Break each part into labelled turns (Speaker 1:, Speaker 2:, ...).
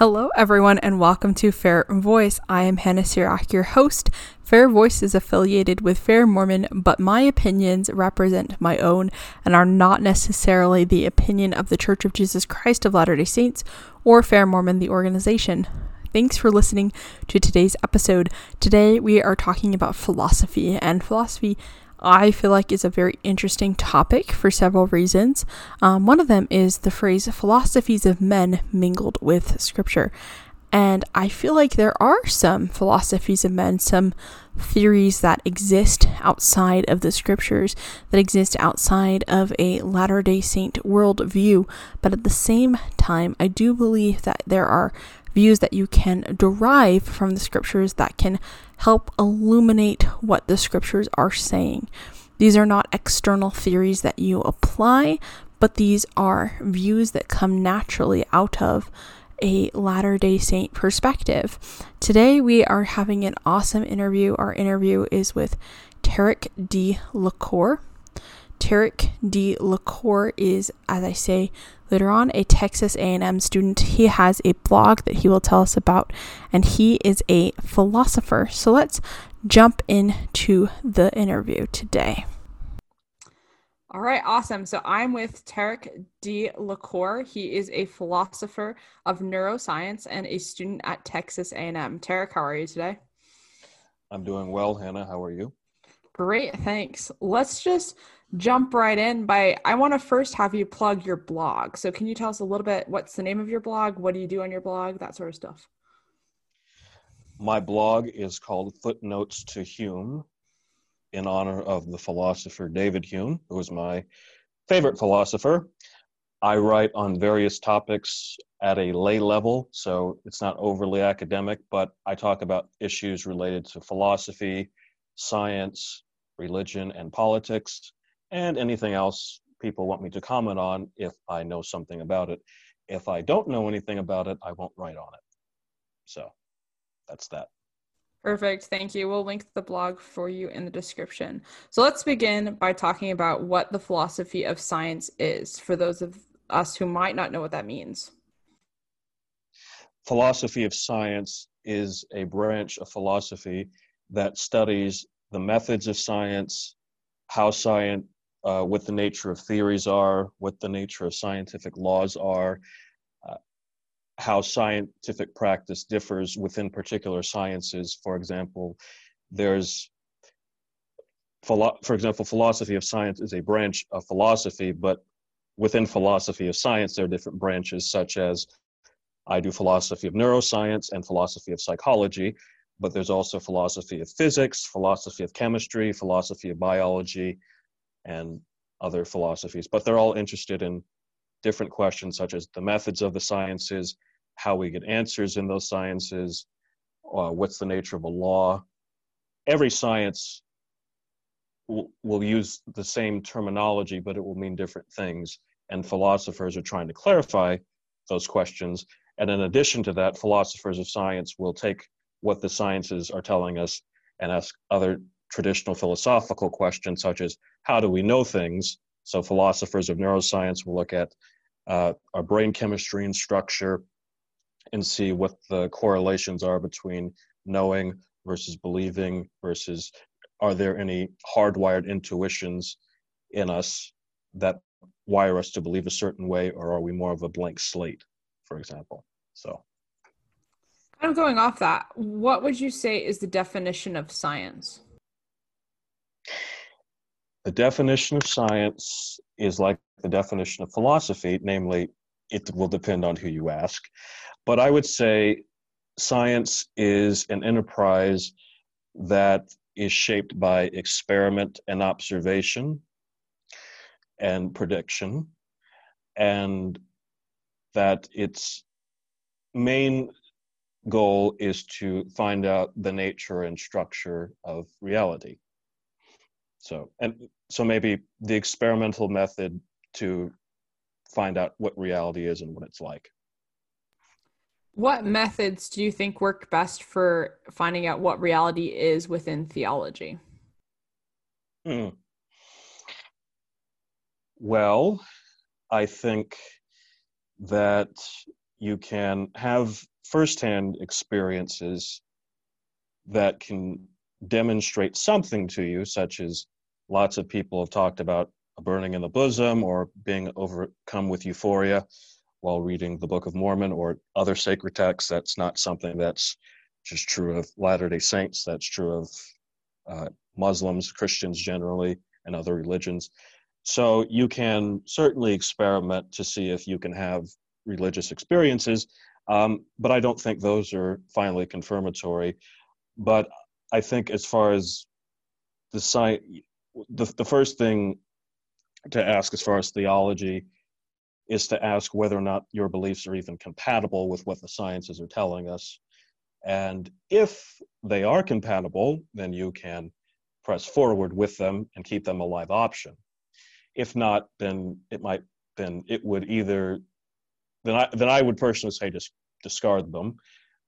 Speaker 1: Hello, everyone, and welcome to Fair Voice. I am Hannah Seariac, your host. Fair Voice is affiliated with Fair Mormon, but my opinions represent my own and are not necessarily the opinion of the Church of Jesus Christ of Latter day Saints or Fair Mormon, the organization. Thanks for listening to today's episode. Today, we are talking about philosophy, and philosophy I feel like is a very interesting topic for several reasons. Um, one of them is the phrase philosophies of men mingled with scripture. And I feel like there are some philosophies of men, some theories that exist outside of the scriptures, that exist outside of a Latter day Saint worldview. But at the same time, I do believe that there are views that you can derive from the scriptures that can help illuminate what the scriptures are saying. These are not external theories that you apply, but these are views that come naturally out of a Latter day Saint perspective. Today, we are having an awesome interview. Our interview is with Tarik D. LaCour. Tarik D. LaCour is, as I say later on, a Texas A&M student. He has a blog that he will tell us about, and he is a philosopher. So let's jump into the interview today. All right, awesome. So I'm with Tarik D. LaCour. He is a philosopher of neuroscience and a student at Texas A&M. Tarik, how are you today?
Speaker 2: I'm doing well, Hannah. How are you?
Speaker 1: Great, thanks. Let's just jump right in by I want to first have you plug your blog. So can you tell us a little bit what's the name of your blog? What do you do on your blog? That sort of stuff.
Speaker 2: My blog is called Footnotes to Hume in honor of the philosopher David Hume, who is my favorite philosopher. I write on various topics at a lay level, so it's not overly academic, but I talk about issues related to philosophy, science, religion, and politics and anything else people want me to comment on if I know something about it. If I don't know anything about it, I won't write on it. So that's that.
Speaker 1: Perfect. Thank you. We'll link the blog for you in the description. So let's begin by talking about what the philosophy of science is for those of us who might not know what that means.
Speaker 2: Philosophy of science is a branch of philosophy that studies the methods of science, how science uh, what the nature of theories are, what the nature of scientific laws are, uh, how scientific practice differs within particular sciences. For example, there's, for example, philosophy of science is a branch of philosophy, but within philosophy of science, there are different branches, such as I do philosophy of neuroscience and philosophy of psychology, but there's also philosophy of physics, philosophy of chemistry, philosophy of biology, and other philosophies, but they're all interested in different questions such as the methods of the sciences, how we get answers in those sciences, uh, what's the nature of a law. Every science will, will use the same terminology, but it will mean different things. And philosophers are trying to clarify those questions. And in addition to that, philosophers of science will take what the sciences are telling us and ask other traditional philosophical questions such as how do we know things? So philosophers of neuroscience will look at uh, our brain chemistry and structure and see what the correlations are between knowing versus believing versus are there any hardwired intuitions in us that wire us to believe a certain way or are we more of a blank slate for example so
Speaker 1: kind of going off that what would you say is the definition of science
Speaker 2: the definition of science is like the definition of philosophy, namely, it will depend on who you ask. But I would say science is an enterprise that is shaped by experiment and observation and prediction, and that its main goal is to find out the nature and structure of reality. So, and so maybe the experimental method to find out what reality is and what it's like.
Speaker 1: What methods do you think work best for finding out what reality is within theology?
Speaker 2: Hmm. Well, I think that you can have firsthand experiences that can demonstrate something to you, such as lots of people have talked about a burning in the bosom or being overcome with euphoria while reading the Book of Mormon or other sacred texts. That's not something that's just true of Latter day Saints, that's true of uh, Muslims, Christians generally, and other religions. So you can certainly experiment to see if you can have religious experiences, um, but I don't think those are finally confirmatory. But I think as far as the science, the, the first thing to ask as far as theology is to ask whether or not your beliefs are even compatible with what the sciences are telling us. And if they are compatible, then you can press forward with them and keep them a live option. If not, then it might then it would either then I then I would personally say just discard them,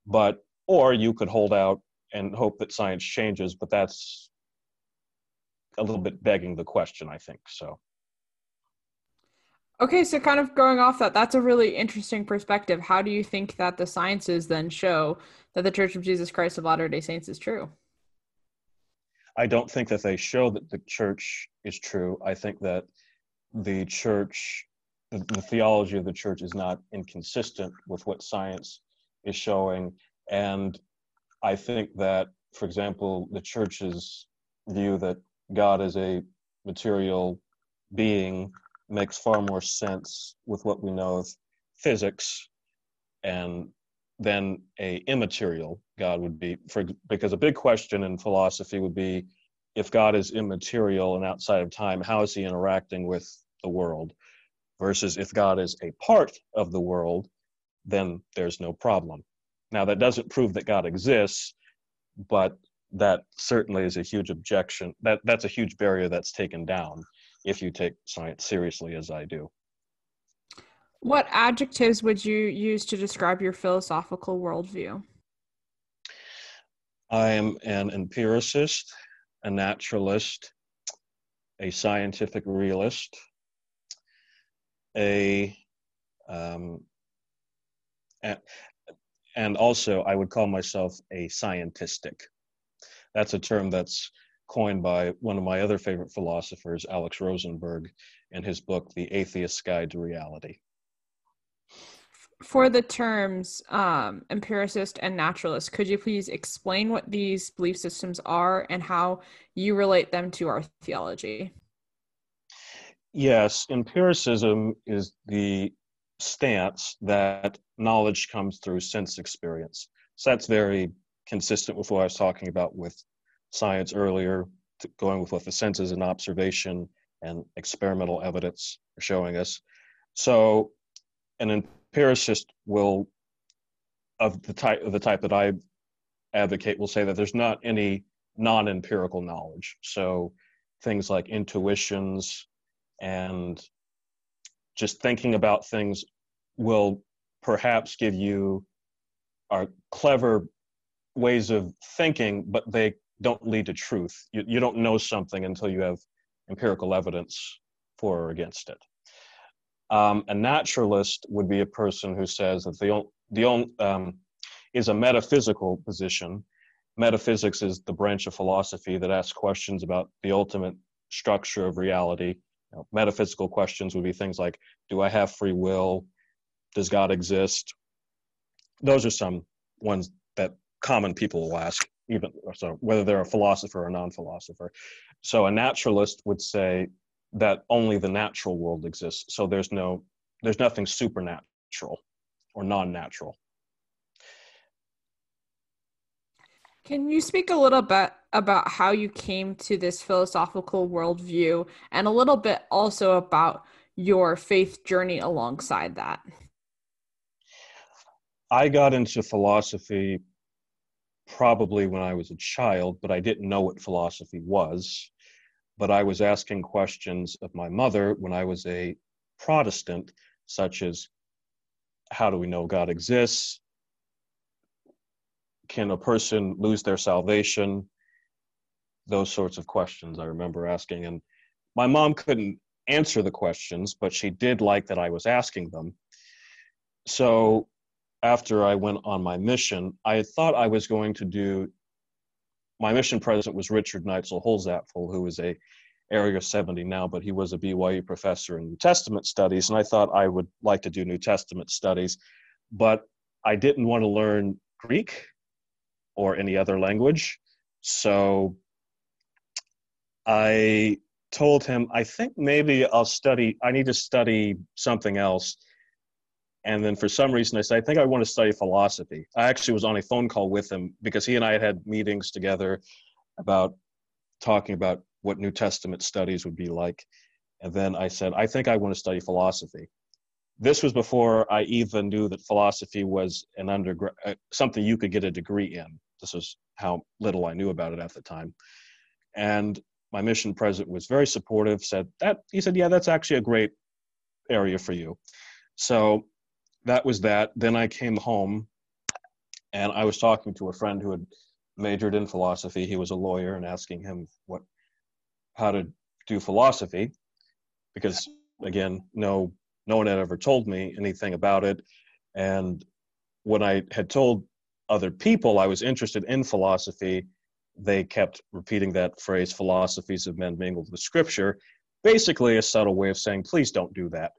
Speaker 2: but or you could hold out and hope that science changes, but that's a little bit begging the question, I think. So.
Speaker 1: Okay, so kind of going off that, that's a really interesting perspective. How do you think that the sciences then show that the Church of Jesus Christ of Latter day Saints is true?
Speaker 2: I don't think that they show that the church is true. I think that the church, the, the theology of the church is not inconsistent with what science is showing. And I think that, for example, the church's view that God is a material being makes far more sense with what we know of physics and then a immaterial god would be for because a big question in philosophy would be if god is immaterial and outside of time how is he interacting with the world versus if god is a part of the world then there's no problem now that doesn't prove that god exists but that certainly is a huge objection that that's a huge barrier that's taken down if you take science seriously as I do.
Speaker 1: What adjectives would you use to describe your philosophical worldview?
Speaker 2: I am an empiricist, a naturalist, a scientific realist, a um, and, and also I would call myself a scientistic. That's a term that's coined by one of my other favorite philosophers, Alex Rosenberg, in his book, The Atheist's Guide to Reality.
Speaker 1: For the terms um, empiricist and naturalist, could you please explain what these belief systems are and how you relate them to our theology?
Speaker 2: Yes, empiricism is the stance that knowledge comes through sense experience. So that's very consistent with what I was talking about with science earlier, going with what the senses and observation and experimental evidence are showing us. So, an empiricist will, of the type of the type that I advocate, will say that there's not any non-empirical knowledge. So, things like intuitions and just thinking about things will perhaps give you are clever ways of thinking, but they don't lead to truth. You, you don't know something until you have empirical evidence for or against it. Um, a naturalist would be a person who says that the, the only, um, is a metaphysical position. Metaphysics is the branch of philosophy that asks questions about the ultimate structure of reality. Know, metaphysical questions would be things like Do I have free will? Does God exist? Those are some ones that common people will ask even so whether they're a philosopher or non-philosopher so a naturalist would say that only the natural world exists so there's no there's nothing supernatural or non-natural
Speaker 1: can you speak a little bit about how you came to this philosophical worldview and a little bit also about your faith journey alongside that
Speaker 2: i got into philosophy probably when I was a child, but I didn't know what philosophy was. But I was asking questions of my mother when I was a Protestant, such as how do we know God exists? Can a person lose their salvation? Those sorts of questions I remember asking. And my mom couldn't answer the questions, but she did like that I was asking them. So after I went on my mission, I thought I was going to do. My mission president was Richard Neitzel Holzapfel, who is a Area 70 now, but he was a BYU professor in New Testament studies, and I thought I would like to do New Testament studies, but I didn't want to learn Greek or any other language, so I told him, I think maybe I'll study, I need to study something else. And then for some reason, I said, I think I want to study philosophy. I actually was on a phone call with him because he and I had had meetings together about talking about what New Testament studies would be like. And then I said, I think I want to study philosophy. This was before I even knew that philosophy was an undergrad, uh, something you could get a degree in. This was how little I knew about it at the time. And my mission president was very supportive, said that, he said, yeah, that's actually a great area for you. So that was that. Then I came home and I was talking to a friend who had majored in philosophy. He was a lawyer and asking him what how to do philosophy because again no no one had ever told me anything about it. And when i had told other people i was interested in philosophy they kept repeating that phrase philosophies of men mingled with scripture basically a subtle way of saying please don't do that.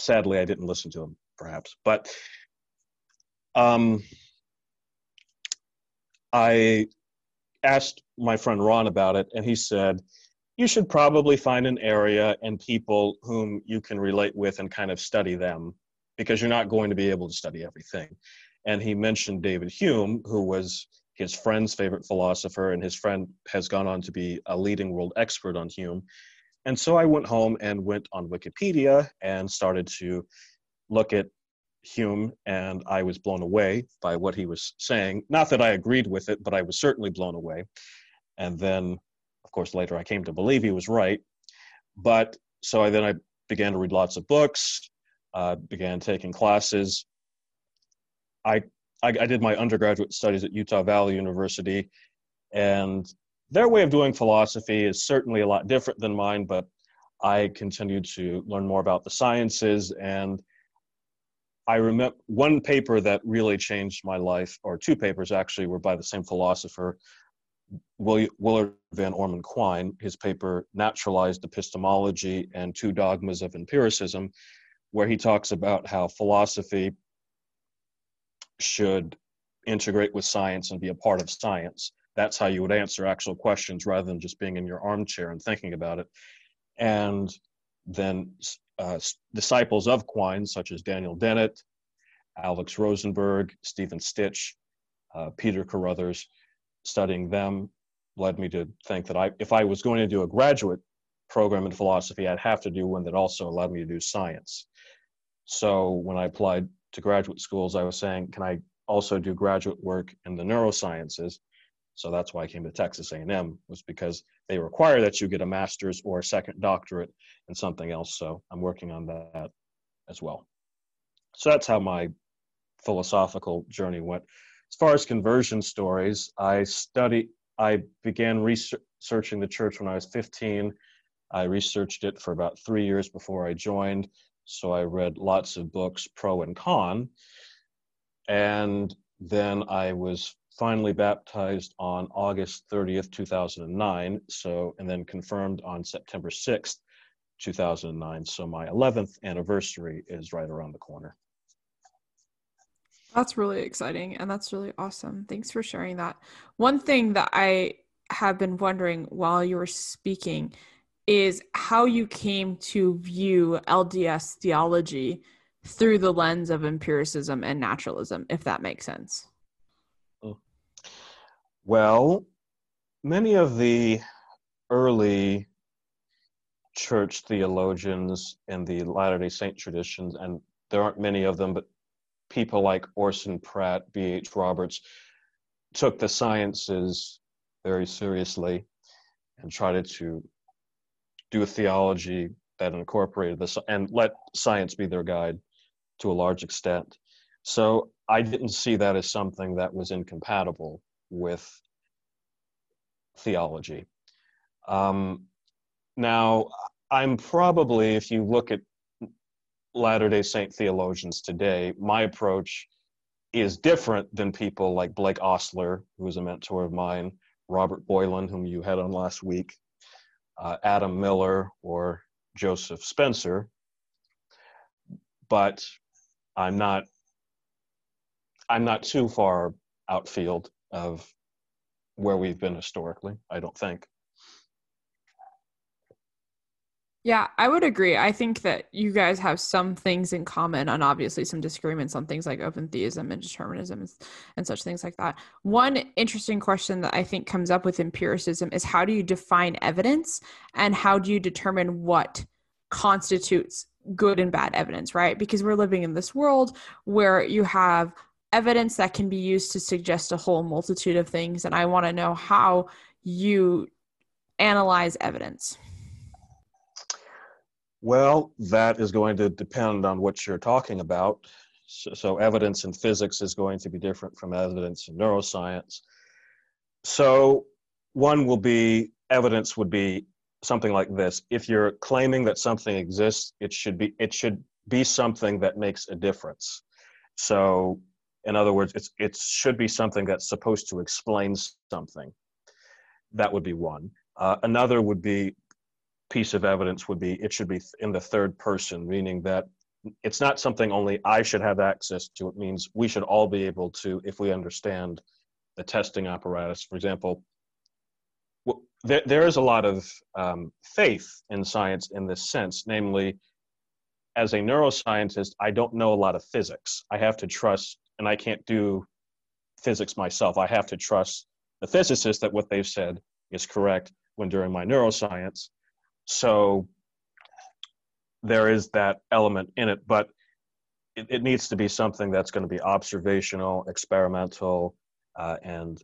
Speaker 2: Sadly i didn't listen to them perhaps. But um, i asked my friend Ron about it, and he said, you should probably find an area and people whom you can relate with and kind of study them because you're not going to be able to study everything. And he mentioned David Hume, who was his friend's favorite philosopher, and his friend has gone on to be a leading world expert on Hume. And so I went home and went on Wikipedia and started to look at Hume, and I was blown away by what he was saying. Not that I agreed with it, but I was certainly blown away. And then, course, later I came to believe he was right. But so I, then I began to read lots of books, uh, began taking classes. I, I, I did my undergraduate studies at Utah Valley University, and their way of doing philosophy is certainly a lot different than mine, but I continued to learn more about the sciences and I remember one paper that really changed my life, or two papers actually, were by the same philosopher, Willard Van Orman Quine. His paper, Naturalized Epistemology and Two Dogmas of Empiricism, where he talks about how philosophy should integrate with science and be a part of science. That's how you would answer actual questions rather than just being in your armchair and thinking about it. And then uh, disciples of Quine, such as Daniel Dennett, Alex Rosenberg, Stephen Stich, uh, Peter Carruthers, studying them led me to think that I, if I was going to do a graduate program in philosophy, I'd have to do one that also allowed me to do science. So when I applied to graduate schools, I was saying, can I also do graduate work in the neurosciences? So that's why I came to Texas A&M was because they require that you get a master's or a second doctorate in something else. So I'm working on that as well. So that's how my philosophical journey went. As far as conversion stories, I studied. I began researching the church when I was 15. I researched it for about three years before I joined. So I read lots of books, pro and con. And then I was finally baptized on August 30th, 2009. So, and then confirmed on September 6th, 2009. So my 11th anniversary is right around the corner.
Speaker 1: That's really exciting and that's really awesome. Thanks for sharing that. One thing that I have been wondering while you were speaking is how you came to view LDS theology through the lens of empiricism and naturalism, if that makes sense. Oh.
Speaker 2: Well, many of the early church theologians in the Latter day Saint traditions, and there aren't many of them, but people like Orson Pratt, B.H. Roberts, took the sciences very seriously and tried to do a theology that incorporated this and let science be their guide to a large extent. So I didn't see that as something that was incompatible with theology. Um, now, I'm probably, if you look at Latter day Saint theologians today, my approach is different than people like Blake Ostler, who is a mentor of mine, Robert Boylan, whom you had on last week, uh, Adam Miller, or Joseph Spencer. But I'm not I'm not too far outfield of where we've been historically, I don't think.
Speaker 1: Yeah, I would agree. I think that you guys have some things in common and obviously some disagreements on things like open theism and determinism and, such things like that. One interesting question that I think comes up with empiricism is how do you define evidence and how do you determine what constitutes good and bad evidence, right? Because we're living in this world where you have evidence that can be used to suggest a whole multitude of things. And I want to know how you analyze evidence.
Speaker 2: Well, that is going to depend on what you're talking about. So, so, evidence in physics is going to be different from evidence in neuroscience. So, one will be evidence would be something like this. If you're claiming that something exists, it should be it should be something that makes a difference. So, in other words, it's it should be something that's supposed to explain something. That would be one. Uh, another would be piece of evidence would be it should be in the third person, meaning that it's not something only I should have access to. It means we should all be able to, if we understand the testing apparatus. For example, there, there is a lot of um, faith in science in this sense, namely, as a neuroscientist, I don't know a lot of physics. I have to trust, and I can't do physics myself. I have to trust the physicists that what they've said is correct when doing my neuroscience. So there is that element in it, but it, it needs to be something that's going to be observational, experimental, uh, and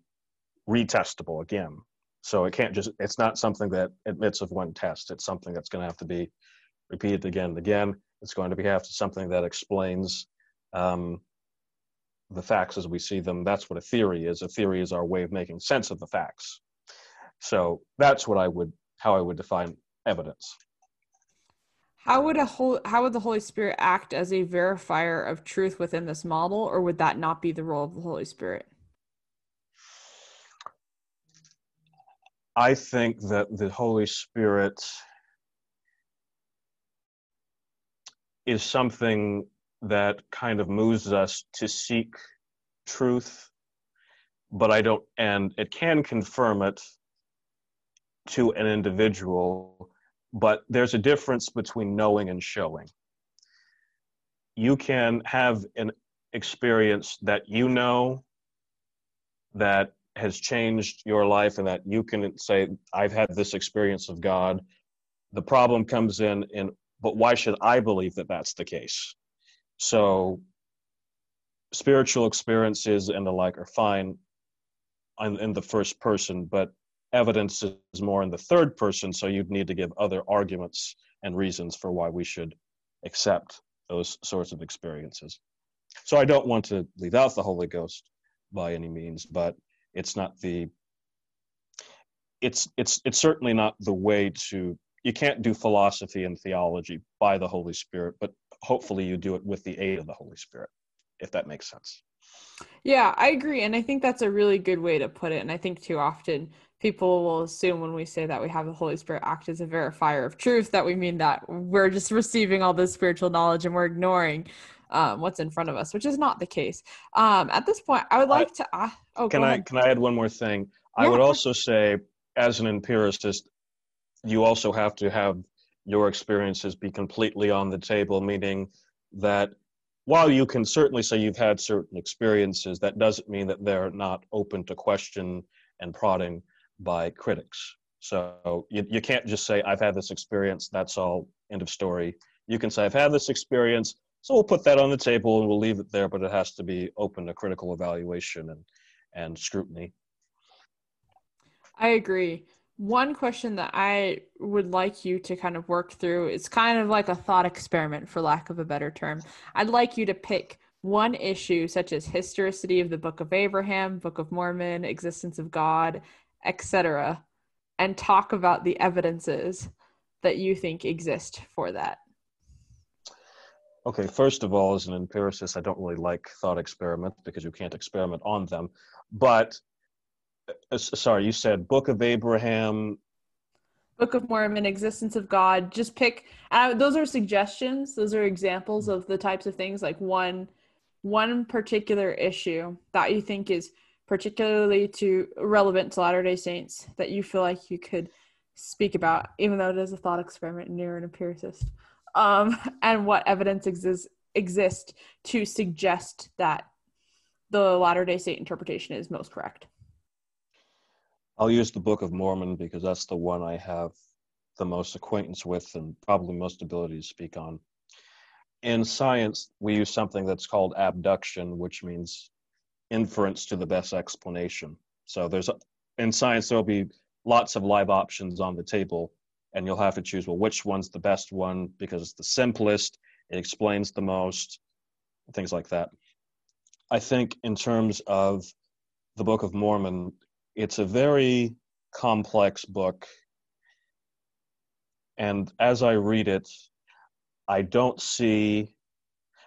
Speaker 2: retestable again. So it can't just, it's not something that admits of one test. It's something that's going to have to be repeated again and again. It's going to be have to something that explains um, the facts as we see them. That's what a theory is. A theory is our way of making sense of the facts. So that's what I would, how I would define evidence.
Speaker 1: How would a whole how would the Holy Spirit act as a verifier of truth within this model, or would that not be the role of the Holy Spirit?
Speaker 2: I think that the Holy Spirit is something that kind of moves us to seek truth, but I don't, and it can confirm it to an individual, but there's a difference between knowing and showing. You can have an experience that you know that has changed your life and that you can say, I've had this experience of God. The problem comes in in, but why should I believe that that's the case? So spiritual experiences and the like are fine in, in the first person, but evidence is more in the third person, so you'd need to give other arguments and reasons for why we should accept those sorts of experiences. So I don't want to leave out the Holy Ghost by any means, but it's not the it's it's it's certainly not the way to you can't do philosophy and theology by the Holy Spirit, but hopefully you do it with the aid of the Holy Spirit, if that makes sense.
Speaker 1: Yeah, I agree. And I think that's a really good way to put it. And I think too often people will assume when we say that we have the Holy Spirit act as a verifier of truth that we mean that we're just receiving all this spiritual knowledge and we're ignoring um, what's in front of us, which is not the case. Um, at this point, I would like to. Uh, oh,
Speaker 2: can I can I add one more thing? Yeah. I would also say, as an empiricist, you also have to have your experiences be completely on the table, meaning that while you can certainly say you've had certain experiences, that doesn't mean that they're not open to question and prodding by critics. So you, you can't just say, I've had this experience, that's all, end of story. You can say, I've had this experience, so we'll put that on the table and we'll leave it there, but it has to be open to critical evaluation and, and scrutiny.
Speaker 1: I agree. One question that I would like you to kind of work through is kind of like a thought experiment, for lack of a better term. I'd like you to pick one issue, such as historicity of the Book of Abraham, Book of Mormon, existence of God, etc., and talk about the evidences that you think exist for that.
Speaker 2: Okay, first of all, as an empiricist, I don't really like thought experiments because you can't experiment on them. But uh, sorry, you said Book of Abraham,
Speaker 1: Book of Mormon, Existence of God. Just pick. Uh, those are suggestions. Those are examples of the types of things. Like one, one particular issue that you think is particularly to relevant to Latter Day Saints that you feel like you could speak about, even though it is a thought experiment and you're an empiricist, um, and what evidence exists exist to suggest that the Latter Day Saint interpretation is most correct.
Speaker 2: I'll use the Book of Mormon because that's the one I have the most acquaintance with and probably most ability to speak on. In science, we use something that's called abduction, which means inference to the best explanation. So there's in science there'll be lots of live options on the table, and you'll have to choose well which one's the best one because it's the simplest, it explains the most, things like that. I think in terms of the Book of Mormon, it's a very complex book, and as I read it, I don't see.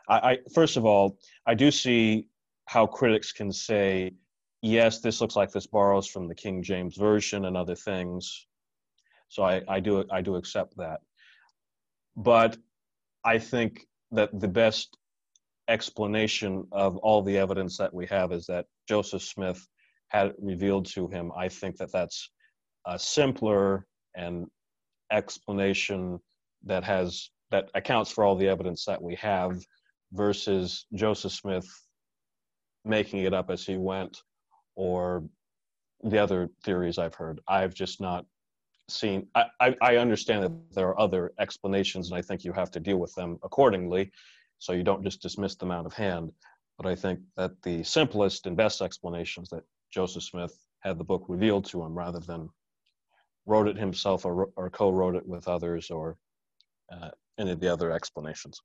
Speaker 2: I, I first of all, I do see how critics can say, yes, this looks like this borrows from the King James Version and other things. So I, I do I do accept that. But I think that the best explanation of all the evidence that we have is that Joseph Smith had revealed to him. I think that that's a simpler and explanation that has that accounts for all the evidence that we have versus Joseph Smith making it up as he went or the other theories I've heard. I've just not seen I, I, I, understand that there are other explanations and I think you have to deal with them accordingly. So you don't just dismiss them out of hand. But I think that the simplest and best explanations that Joseph Smith had the book revealed to him rather than wrote it himself or, or co-wrote it with others or uh, any of the other explanations.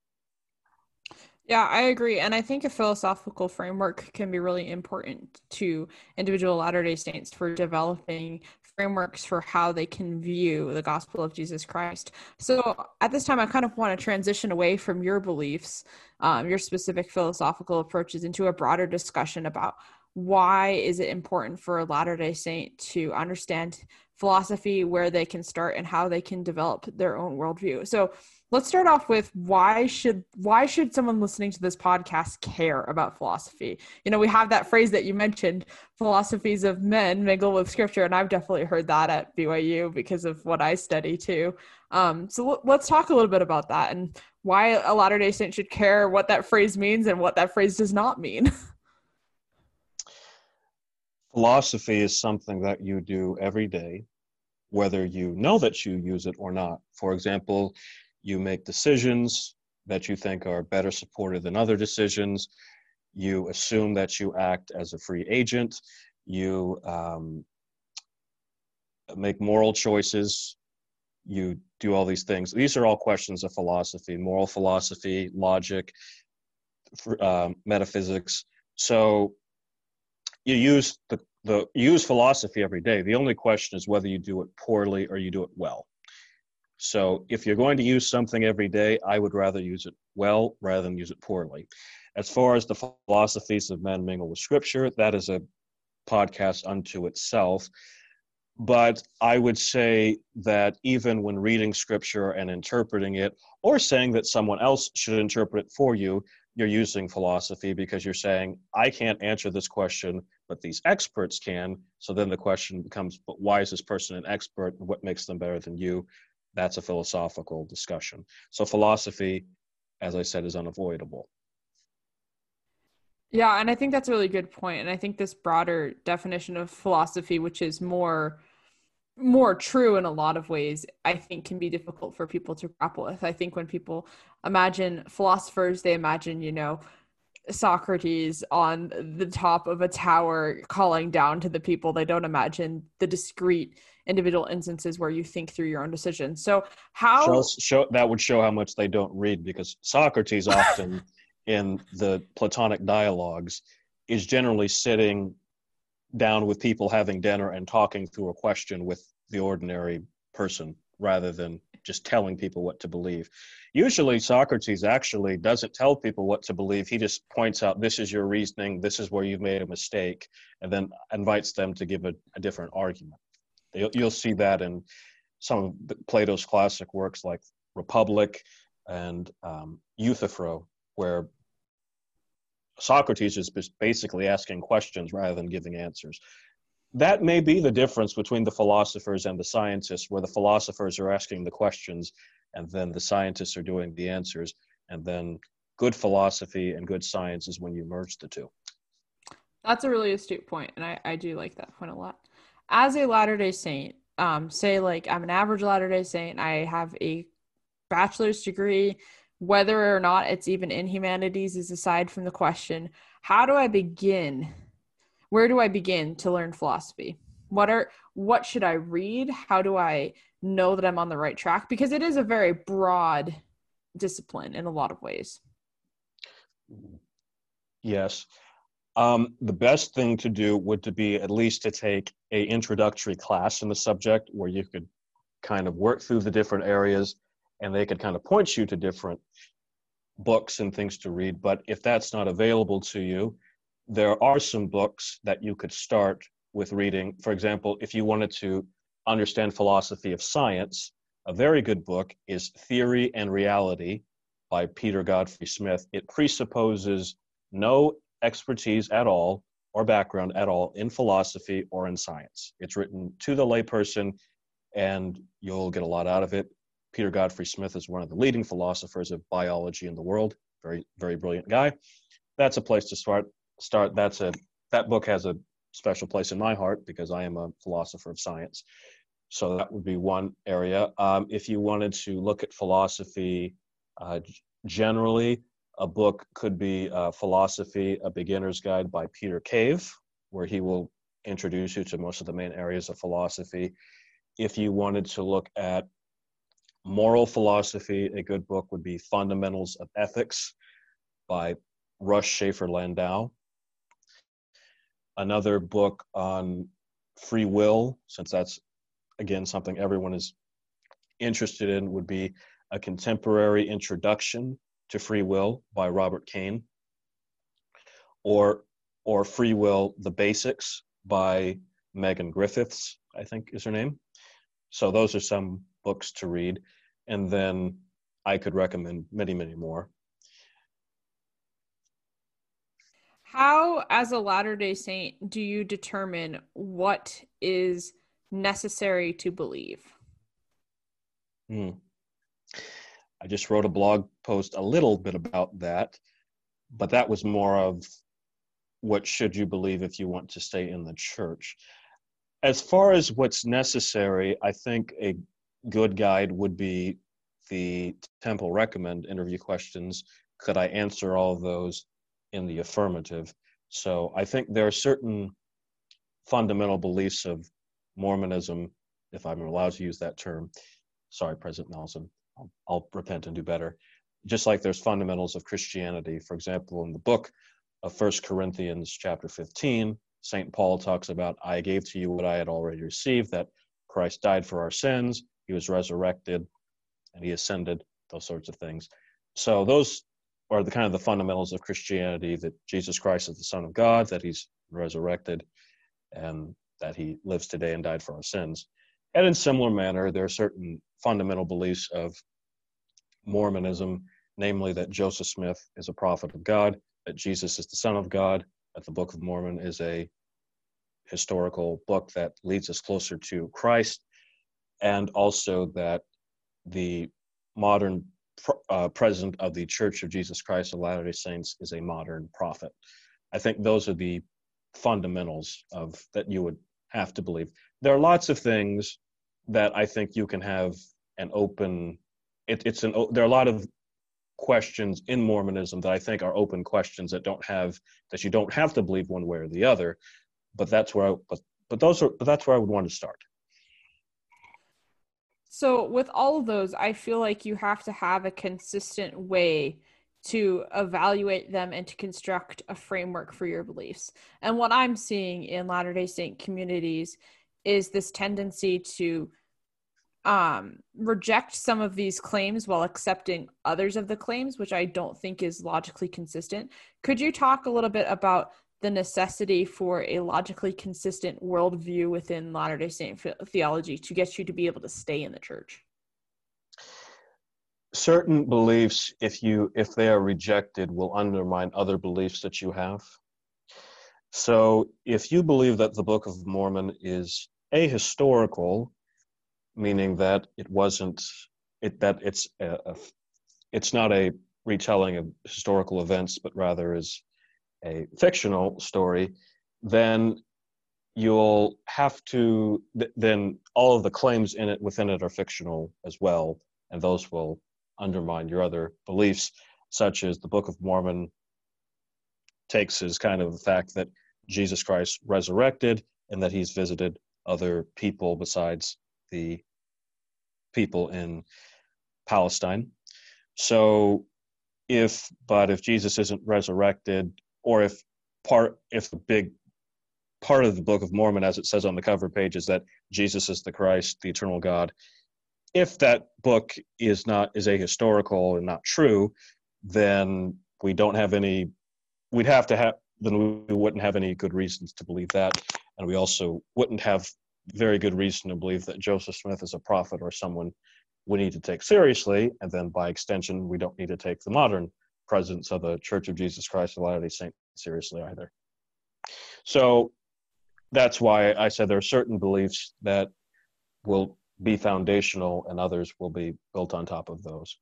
Speaker 1: Yeah, I agree. And I think a philosophical framework can be really important to individual Latter day Saints for developing frameworks for how they can view the gospel of Jesus Christ. So at this time, I kind of want to transition away from your beliefs, um, your specific philosophical approaches, into a broader discussion about why is it important for a Latter day Saint to understand philosophy, where they can start, and how they can develop their own worldview. So let's start off with why should why should someone listening to this podcast care about philosophy? You know we have that phrase that you mentioned philosophies of men mingle with scripture and i've definitely heard that at byu because of what i study too. Um, so l- let's talk a little bit about that and why a latter day saint should care what that phrase means and what that phrase does not mean.
Speaker 2: Philosophy is something that you do every day whether you know that you use it or not. For example you make decisions that you think are better supported than other decisions. You assume that you act as a free agent. You um, make moral choices. You do all these things. These are all questions of philosophy, moral philosophy, logic, uh, metaphysics. So you use the, the you use philosophy every day. The only question is whether you do it poorly or you do it well. So if you're going to use something every day, I would rather use it well rather than use it poorly. As far as the philosophies of men mingle with scripture, that is a podcast unto itself. But I would say that even when reading scripture and interpreting it, or saying that someone else should interpret it for you, you're using philosophy because you're saying, I can't answer this question, but these experts can. So then the question becomes, but why is this person an expert? What makes them better than you? That's a philosophical discussion. So philosophy, as I said, is unavoidable.
Speaker 1: Yeah, and I think that's a really good point. And I think this broader definition of philosophy, which is more more true in a lot of ways, I think can be difficult for people to grapple with. I think when people imagine philosophers, they imagine, you know, Socrates on the top of a tower calling down to the people. They don't imagine the discrete individual instances where you think through your own decisions. So how
Speaker 2: show, show that would show how much they don't read because Socrates often in the Platonic dialogues is generally sitting down with people having dinner and talking through a question with the ordinary person rather than just telling people what to believe. Usually, Socrates actually doesn't tell people what to believe. He just points out, this is your reasoning, this is where you've made a mistake, and then invites them to give a, a different argument. You'll, see that in some of Plato's classic works like Republic and um, Euthyphro, where Socrates is basically asking questions rather than giving answers. That may be the difference between the philosophers and the scientists, where the philosophers are asking the questions and then the scientists are doing the answers. And then good philosophy and good science is when you merge the two.
Speaker 1: That's a really astute point, and I, I do like that point a lot. As a Latter day Saint, um, say like I'm an average Latter day Saint, I have a bachelor's degree, whether or not it's even in humanities is aside from the question. How do I begin? Where do I begin to learn philosophy? What are what should I read? How do I know that I'm on the right track? Because it is a very broad discipline in a lot of ways.
Speaker 2: Yes. Um, the best thing to do would to be at least to take a introductory class in the subject where you could kind of work through the different areas and they could kind of point you to different books and things to read. But if that's not available to you, there are some books that you could start with reading. For example, if you wanted to understand philosophy of science, a very good book is Theory and Reality by Peter Godfrey Smith. It presupposes no expertise at all or background at all in philosophy or in science. It's written to the layperson, and you'll get a lot out of it. Peter Godfrey Smith is one of the leading philosophers of biology in the world. Very, very brilliant guy. That's a place to start. Start. That's a that book has a special place in my heart because I am a philosopher of science. So that would be one area. Um, if you wanted to look at philosophy uh, generally, a book could be uh, Philosophy: A Beginner's Guide by Peter Cave, where he will introduce you to most of the main areas of philosophy. If you wanted to look at moral philosophy, a good book would be Fundamentals of Ethics by Russ Shafer Landau. Another book on free will, since that's again something everyone is interested in, would be A Contemporary Introduction to Free Will by Robert Kane, Or or Free Will, The Basics by Megan Griffiths, I think is her name. So those are some books to read and then I could recommend many, many more.
Speaker 1: How, as a Latter day Saint, do you determine what is necessary to believe?
Speaker 2: Hmm. I just wrote a blog post a little bit about that, but that was more of what should you believe if you want to stay in the church. As far as what's necessary, I think a good guide would be the temple recommend interview questions. Could I answer all those in the affirmative? So I think there are certain fundamental beliefs of Mormonism, if I'm allowed to use that term. Sorry, President Nelson. I'll, I'll repent and do better. Just like there's fundamentals of Christianity. For example, in the book of First Corinthians, chapter 15, St. Paul talks about, I gave to you what I had already received, that Christ died for our sins, he was resurrected, and he ascended, those sorts of things. So those are the kind of the fundamentals of Christianity that Jesus Christ is the Son of God, that he's resurrected, and that he lives today and died for our sins. And in similar manner, there are certain fundamental beliefs of Mormonism, namely that Joseph Smith is a prophet of God, that Jesus is the Son of God, that the Book of Mormon is a historical book that leads us closer to Christ, and also that the modern uh, president of the Church of Jesus Christ of Latter day Saints is a modern prophet. I think those are the fundamentals of that you would have to believe. There are lots of things that I think you can have an open. It, it's an. There are a lot of questions in Mormonism that I think are open questions that don't have that you don't have to believe one way or the other. But that's where I. But but those are. But that's where I would want to start.
Speaker 1: So, with all of those, I feel like you have to have a consistent way to evaluate them and to construct a framework for your beliefs. And what I'm seeing in Latter day Saint communities is this tendency to um, reject some of these claims while accepting others of the claims, which I don't think is logically consistent. Could you talk a little bit about the necessity for a logically consistent worldview within Latter day Saint theology to get you to be able to stay in the church?
Speaker 2: Certain beliefs if you if they are rejected will undermine other beliefs that you have. So if you believe that the book of mormon is ahistorical meaning that it wasn't it that it's a, a, it's not a retelling of historical events but rather is a fictional story then you'll have to then all of the claims in it within it are fictional as well and those will undermine your other beliefs, such as the Book of Mormon takes as kind of the fact that Jesus Christ resurrected and that he's visited other people besides the people in Palestine. So if but if Jesus isn't resurrected or if part if the big part of the Book of Mormon as it says on the cover page is that Jesus is the Christ, the eternal God, if that book is not is ahistorical and not true, then we don't have any. We'd have to have. Then we wouldn't have any good reasons to believe that, and we also wouldn't have very good reason to believe that Joseph Smith is a prophet or someone we need to take seriously, and then by extension, we don't need to take the modern presidents of the Church of Jesus Christ of Latter-day Saints seriously either. So that's why I said there are certain beliefs that will be foundational and others will be built on top of those.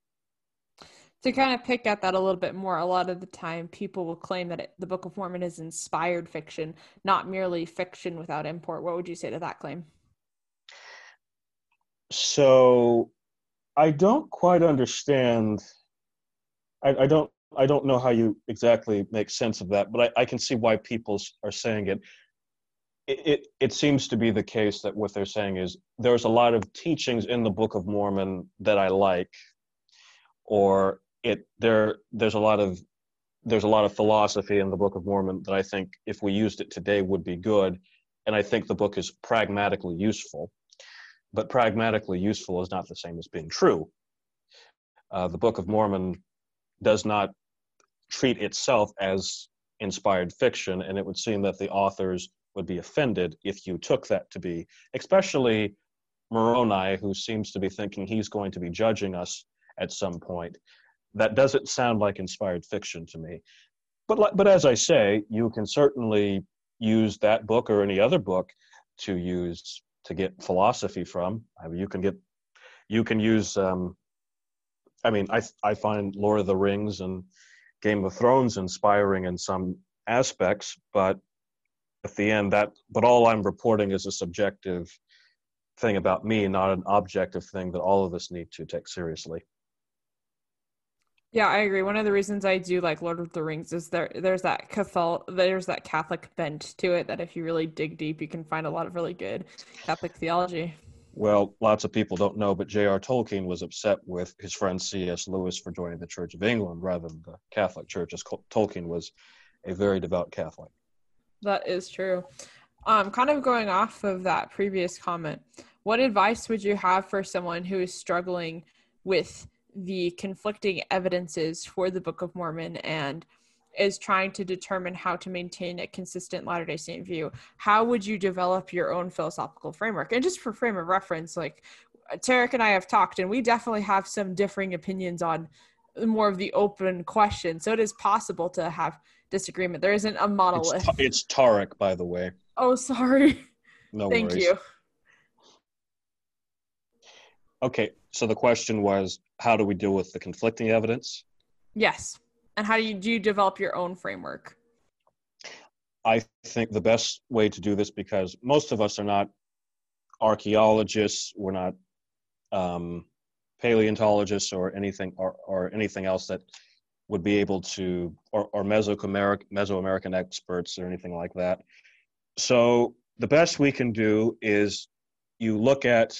Speaker 1: To kind of pick at that a little bit more a lot of the time people will claim that it, the book of mormon is inspired fiction not merely fiction without import. What would you say to that claim?
Speaker 2: So i don't quite understand. I, I don't i don't know how you exactly make sense of that but I, I can see why people are saying it it, it seems to be the case that what they're saying is there's a lot of teachings in the Book of Mormon that I like, or it there there's a lot of there's a lot of philosophy in the Book of Mormon that I think if we used it today would be good, and I think the book is pragmatically useful, but pragmatically useful is not the same as being true. Uh, the Book of Mormon does not treat itself as inspired fiction, and it would seem that the authors would be offended if you took that to be, especially Moroni, who seems to be thinking he's going to be judging us at some point. That doesn't sound like inspired fiction to me. But, but as I say, you can certainly use that book or any other book to use to get philosophy from. I mean, you can get, you can use. Um, I mean, I I find Lord of the Rings and Game of Thrones inspiring in some aspects, but at the end that but all i'm reporting is a subjective thing about me not an objective thing that all of us need to take seriously
Speaker 1: yeah i agree one of the reasons i do like lord of the rings is there there's that catholic there's that catholic bent to it that if you really dig deep you can find a lot of really good catholic theology
Speaker 2: well, lots of people don't know, but J.R. Tolkien was upset with his friend C.S. Lewis for joining the Church of England rather than the Catholic Church, as Tolkien was a very devout Catholic.
Speaker 1: That is true. Um, kind of going off of that previous comment, what advice would you have for someone who is struggling with the conflicting evidences for the Book of Mormon and is trying to determine how to maintain a consistent Latter day Saint view? How would you develop your own philosophical framework? And just for frame of reference, like Tarik and I have talked, and we definitely have some differing opinions on more of the open question. So it is possible to have disagreement. There isn't a monolith.
Speaker 2: It's, it's Tarik, by the way.
Speaker 1: Oh, sorry.
Speaker 2: No
Speaker 1: Thank
Speaker 2: worries.
Speaker 1: you.
Speaker 2: Okay, so the question was, how do we deal with the conflicting evidence?
Speaker 1: Yes, and how do you do you develop your own framework?
Speaker 2: I think the best way to do this, because most of us are not archaeologists, we're not um, paleontologists or anything or, or anything else that would be able to, or, or Mesoamerican, Mesoamerican experts or anything like that. So the best we can do is you look at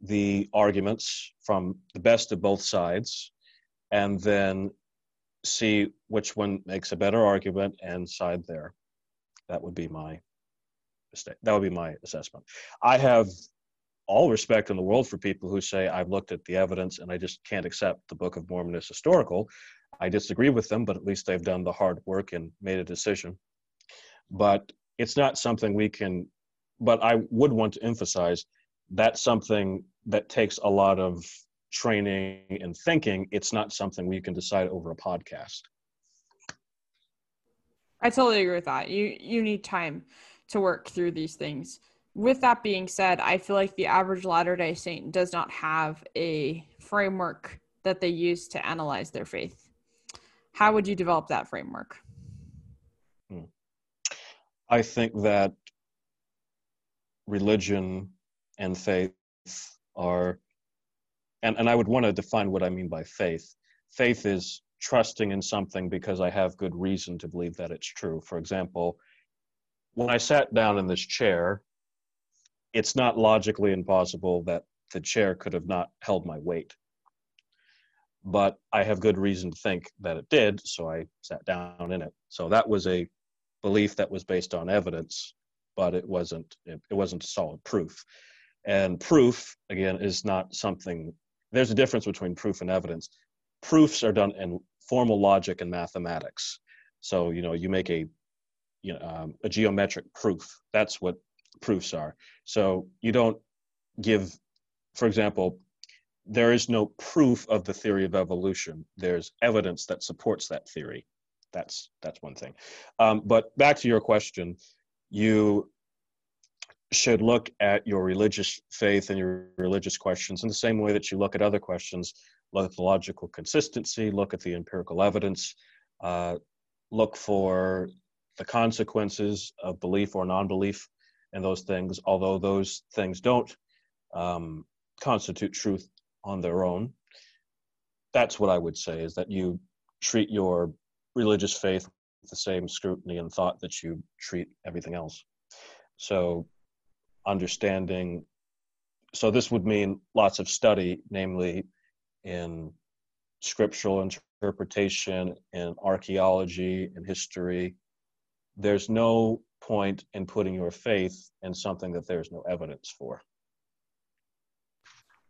Speaker 2: the arguments from the best of both sides and then see which one makes a better argument and side there. That would be my mistake. That would be my assessment. I have all respect in the world for people who say, I've looked at the evidence and I just can't accept the Book of Mormon as historical. I disagree with them, but at least they've done the hard work and made a decision. But it's not something we can, but I would want to emphasize that's something that takes a lot of training and thinking. It's not something we can decide over a podcast.
Speaker 1: I totally agree with that. You you need time to work through these things. With that being said, I feel like the average Latter-day Saint does not have a framework that they use to analyze their faith. How would you develop that framework? Hmm.
Speaker 2: I think that religion and faith are and, and I would want to define what I mean by faith. Faith is trusting in something because I have good reason to believe that it's true. For example, when I sat down in this chair, it's not logically impossible that the chair could have not held my weight. But I have good reason to think that it did, so I sat down in it. So that was a belief that was based on evidence, but it wasn't it, it wasn't solid proof. And proof, again, is not something there's a difference between proof and evidence. Proofs are done in formal logic and mathematics. So you know you make a you know um, a geometric proof. That's what proofs are. So you don't give, for example, there is no proof of the theory of evolution. There's evidence that supports that theory. That's that's one thing. Um, but back to your question, you should look at your religious faith and your religious questions in the same way that you look at other questions. Look at the logical consistency, look at the empirical evidence, uh, look for the consequences of belief or non belief and those things, although those things don't um, constitute truth on their own. That's what I would say is that you treat your religious faith with the same scrutiny and thought that you treat everything else. So understanding so this would mean lots of study namely in scriptural interpretation in archaeology and history there's no point in putting your faith in something that there's no evidence for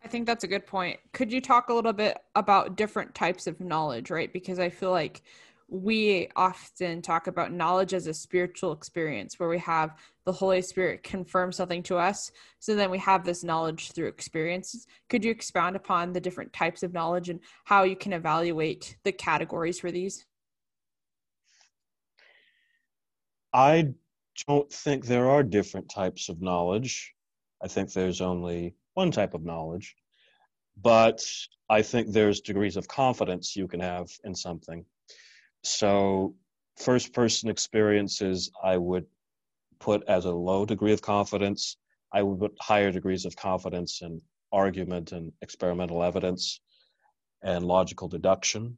Speaker 1: I think that's a good point. Could you talk a little bit about different types of knowledge, right? Because I feel like we often talk about knowledge as a spiritual experience where we have the Holy Spirit confirm something to us. So then we have this knowledge through experiences. Could you expound upon the different types of knowledge and how you can evaluate the categories for these?
Speaker 2: I don't think there are different types of knowledge. I think there's only one type of knowledge. But I think there's degrees of confidence you can have in something so, first person experiences, I would put as a low degree of confidence. I would put higher degrees of confidence in argument and experimental evidence and logical deduction.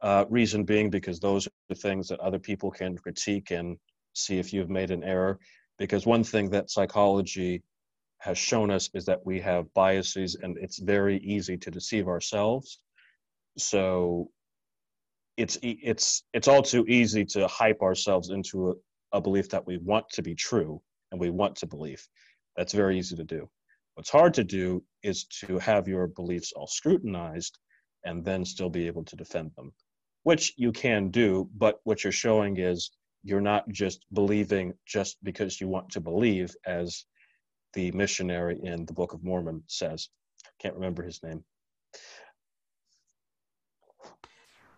Speaker 2: Uh, reason being because those are things that other people can critique and see if you've made an error. Because one thing that psychology has shown us is that we have biases and it's very easy to deceive ourselves. So it's it's it's all too easy to hype ourselves into a, a belief that we want to be true and we want to believe. That's very easy to do. What's hard to do is to have your beliefs all scrutinized and then still be able to defend them, which you can do, but what you're showing is you're not just believing just because you want to believe, as the missionary in the Book of Mormon says. Can't remember his name.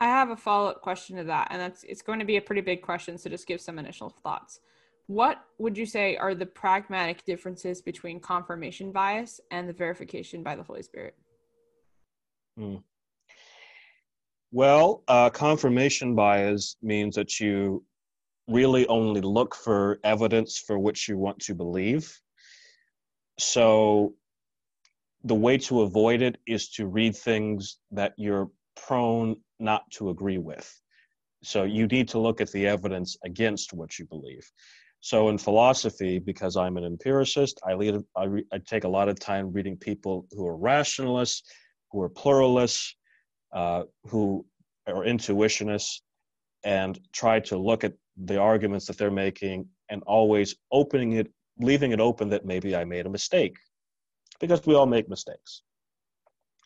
Speaker 1: I have a follow up question to that, and that's it's going to be a pretty big question. So just give some initial thoughts. What would you say are the pragmatic differences between confirmation bias and the verification by the Holy Spirit? Hmm.
Speaker 2: Well, uh, confirmation bias means that you really only look for evidence for which you want to believe. So the way to avoid it is to read things that you're prone not to agree with. So you need to look at the evidence against what you believe. So in philosophy, because I'm an empiricist, I, lead, I, re, I take a lot of time reading people who are rationalists, who are pluralists, uh, who are intuitionists, and try to look at the arguments that they're making and always opening it, leaving it open that maybe I made a mistake because we all make mistakes.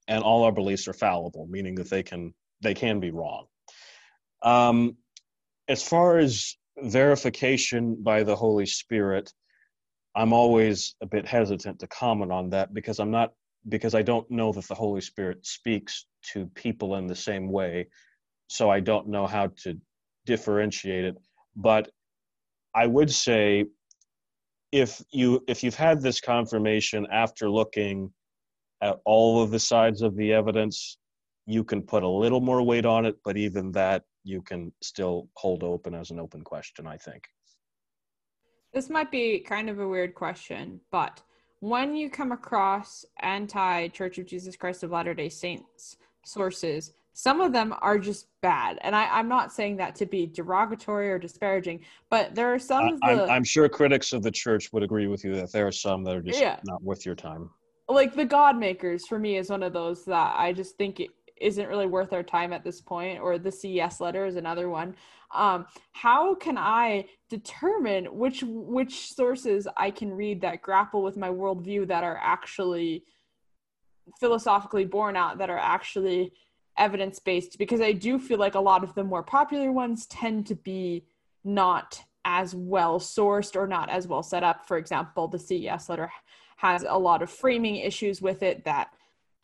Speaker 2: And all our beliefs are fallible meaning that they can they can be wrong. Um, as far as verification by the holy spirit i'm always a bit hesitant to comment on that because i'm not because i don't know that the holy spirit speaks to people in the same way so i don't know how to differentiate it. But i would say if you if you've had this confirmation after looking at all of the sides of the evidence you can put a little more weight on it but even that you can still hold open as an open question i think.
Speaker 1: This might be kind of a weird question but when you come across anti church of jesus christ of latter day saints sources some of them are just bad and I, i'm not saying that to be derogatory or disparaging but there are some
Speaker 2: I, I'm, I'm, sure critics of the church would agree with you that there are some that are just yeah. not worth your time
Speaker 1: like the god makers for me is one of those that i just think it isn't really worth our time at this point or the ces letter is another one um, how can i determine which which sources i can read that grapple with my worldview that are actually philosophically born out that are actually evidence based because I do feel like a lot of the more popular ones tend to be not as well sourced or not as well set up. For example, the CES letter has a lot of framing issues with it that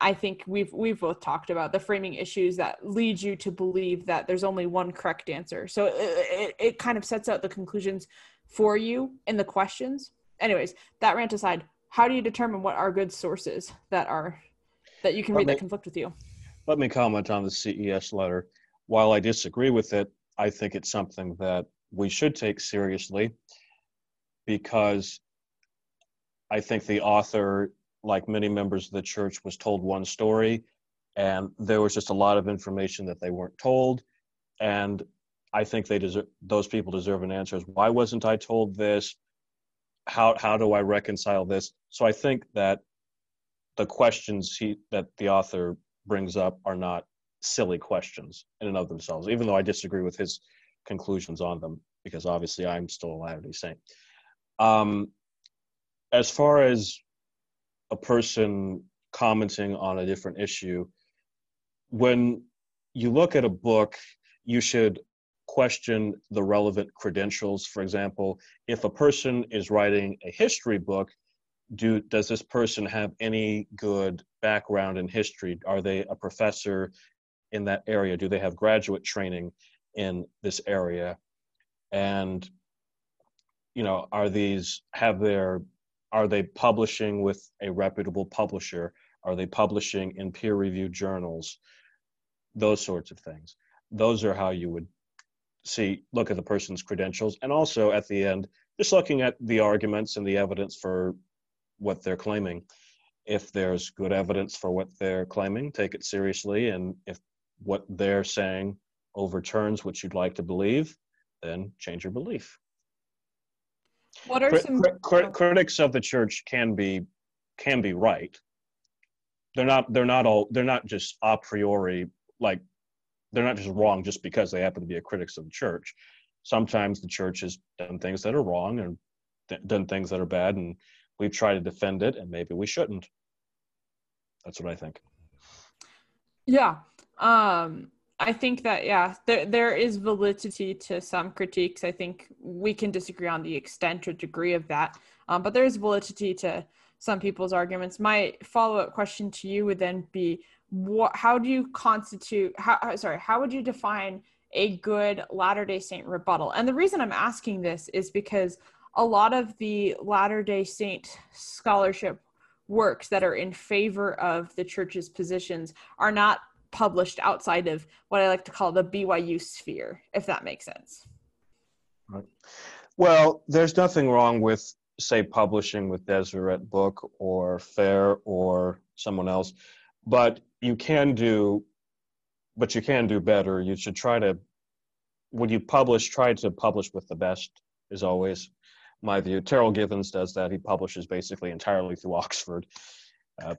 Speaker 1: I think we've we've both talked about the framing issues that lead you to believe that there's only one correct answer. So it, it, it kind of sets out the conclusions for you in the questions. Anyways, that rant aside, how do you determine what are good sources that are that you can read that conflict with you?
Speaker 2: Let me comment on the CES letter. While I disagree with it, I think it's something that we should take seriously because I think the author, like many members of the church, was told one story and there was just a lot of information that they weren't told. And I think they deserve those people deserve an answer. Is Why wasn't I told this? How how do I reconcile this? So I think that the questions he that the author brings up are not silly questions in and of themselves, even though I disagree with his conclusions on them, because obviously I'm still a Latter day Saint. Um, as far as a person commenting on a different issue, when you look at a book, you should question the relevant credentials. For example, if a person is writing a history book, do does this person have any good background in history? Are they a professor in that area? Do they have graduate training in this area? And you know are these have their are they publishing with a reputable publisher? Are they publishing in peer reviewed journals? Those sorts of things. Those are how you would see look at the person's credentials. And also at the end just looking at the arguments and the evidence for what they're claiming. If there's good evidence for what they're claiming, take it seriously. And if what they're saying overturns what you'd like to believe, then change your belief.
Speaker 1: What are some
Speaker 2: critics of the church can be can be right. They're not they're not all they're not just a priori like they're not just wrong just because they happen to be a critics of the church. Sometimes the church has done things that are wrong and th- done things that are bad, and we try to defend it and maybe we shouldn't. That's what i think.
Speaker 1: Yeah. Um i think that yeah there, there is validity to some critiques. I think we can disagree on the extent or degree of that. Um, but there is validity to some people's arguments. My follow-up question to you would then be what how do you constitute how sorry how would you define a good latter day saint rebuttal? And the reason i'm asking this is because a lot of the Latter day Saint scholarship works that are in favor of the church's positions are not published outside of what I like to call the BYU sphere, if that makes sense.
Speaker 2: Right. Well, there's nothing wrong with, say, publishing with Deseret Book or Fair or someone else, but you can do, but you can do better. You should try to, when you publish, try to publish with the best, as always my view. Terryl Givens does that. He publishes basically entirely through Oxford. Uh,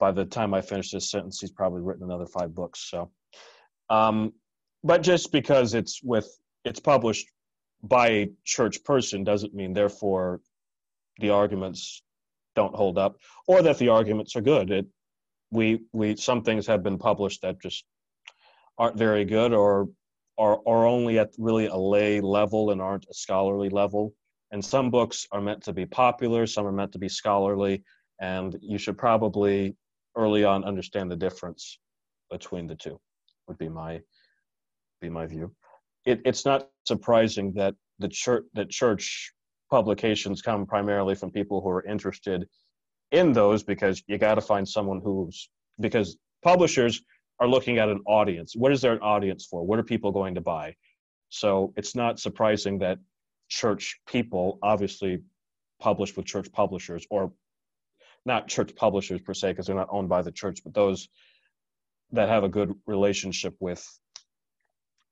Speaker 2: by the time I finish this sentence, he's probably written another five books. So, um, but just because it's with it's published by a church person doesn't mean therefore the arguments don't hold up, or that the arguments are good. It, we we some things have been published that just aren't very good, or are are only at really a lay level and aren't a scholarly level. And some books are meant to be popular, some are meant to be scholarly, and you should probably early on understand the difference between the two. Would be my be my view. It, it's not surprising that the church that church publications come primarily from people who are interested in those because you got to find someone who's because publishers are looking at an audience. What is there an audience for? What are people going to buy? So it's not surprising that church people obviously publish with church publishers or not church publishers per se because they're not owned by the church, but those that have a good relationship with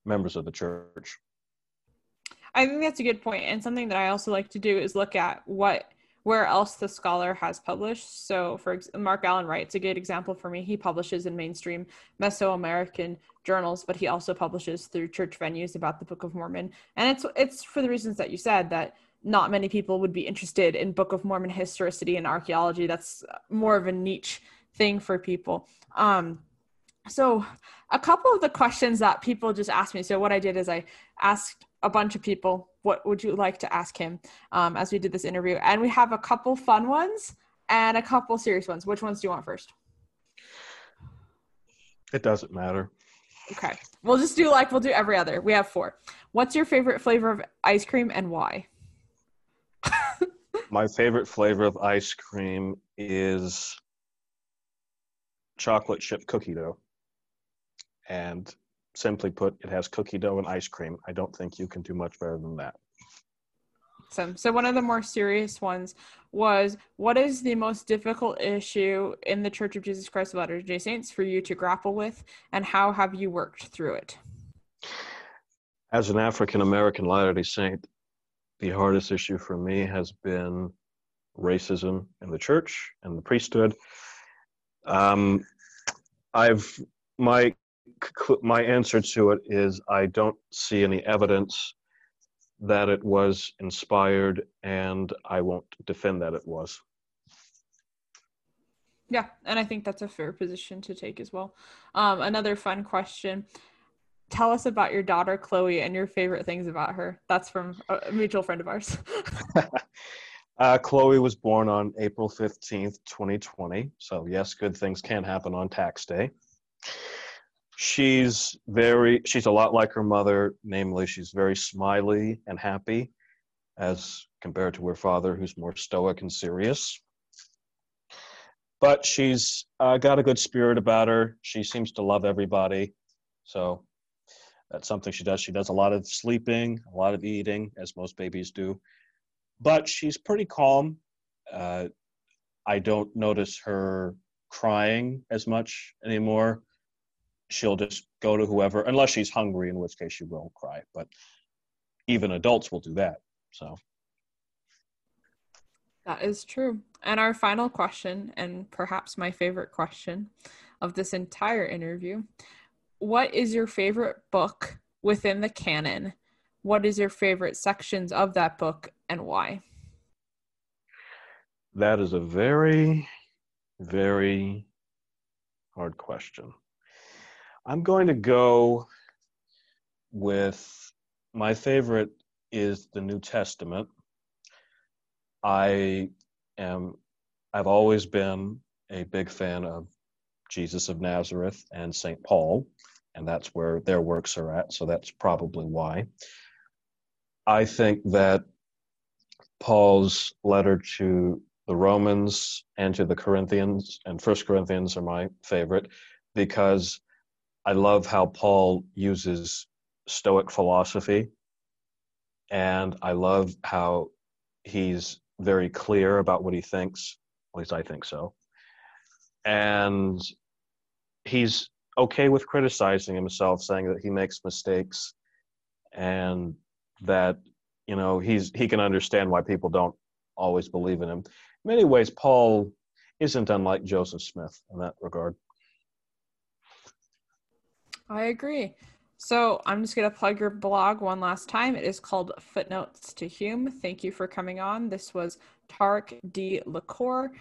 Speaker 2: members of the church.
Speaker 1: I think that's a good point, and something that I also like to do is look at what where else the scholar has published. So, for Mark Alan Wright's a good example for me. He publishes in mainstream Mesoamerican journals, but he also publishes through church venues about the Book of Mormon, and it's it's for the reasons that you said that not many people would be interested in Book of Mormon historicity and archaeology. That's more of a niche thing for people. Um, so, a couple of the questions that people just asked me. So, what I did is I asked a bunch of people, what would you like to ask him um, as we did this interview? And we have a couple fun ones and a couple serious ones. Which ones do you want first?
Speaker 2: It doesn't matter.
Speaker 1: Okay. We'll just do like we'll do every other. We have four. What's your favorite flavor of ice cream and why?
Speaker 2: My favorite flavor of ice cream is chocolate chip cookie dough. And simply put, it has cookie dough and ice cream. I don't think you can do much better than that.
Speaker 1: Awesome. So one of the more serious ones was what is the most difficult issue in the Church of Jesus Christ of Latter-day Saints for you to grapple with, and how have you worked through it?
Speaker 2: As an African American Latter-day Saint, the hardest issue for me has been racism in the church and the priesthood. Um, I've my my answer to it is I don't see any evidence that it was inspired, and I won't defend that it was.
Speaker 1: Yeah, and I think that's a fair position to take as well. Um, another fun question. Tell us about your daughter Chloe and your favorite things about her. That's from a mutual friend of ours.
Speaker 2: uh, Chloe was born on April 15th, 2020. So, yes, good things can happen on tax day she's very she's a lot like her mother namely she's very smiley and happy as compared to her father who's more stoic and serious. But she's uh, got a good spirit about her. She seems to love everybody. So that's something she does. She does a lot of sleeping a lot of eating as most babies do. But she's pretty calm. Uh, i don't notice her crying as much anymore she'll just go to whoever, unless she's hungry, in which case she will cry. But even adults will do that. So
Speaker 1: that is true. And our final question, and perhaps my favorite question of this entire interview What is your favorite book within the canon? What is your favorite sections of that book and why?
Speaker 2: That is a very, very hard question. I'm going to go with my favorite is the New Testament. I am I've always been a big fan of Jesus of Nazareth and St. Paul, and that's where their works are at, so that's probably why. I think that Paul's letter to the Romans and to the Corinthians and First Corinthians are my favorite because I love how Paul uses Stoic philosophy, and I love how he's very clear about what he thinks. At least I think so. And he's okay with criticizing himself, saying that he makes mistakes, and that you know he's he can understand why people don't always believe in him. In many ways, Paul isn't unlike Joseph Smith in that regard.
Speaker 1: I agree. So I'm just going to plug your blog one last time. It is called Footnotes to Hume. Thank you for coming on. This was Tarik D. LaCour,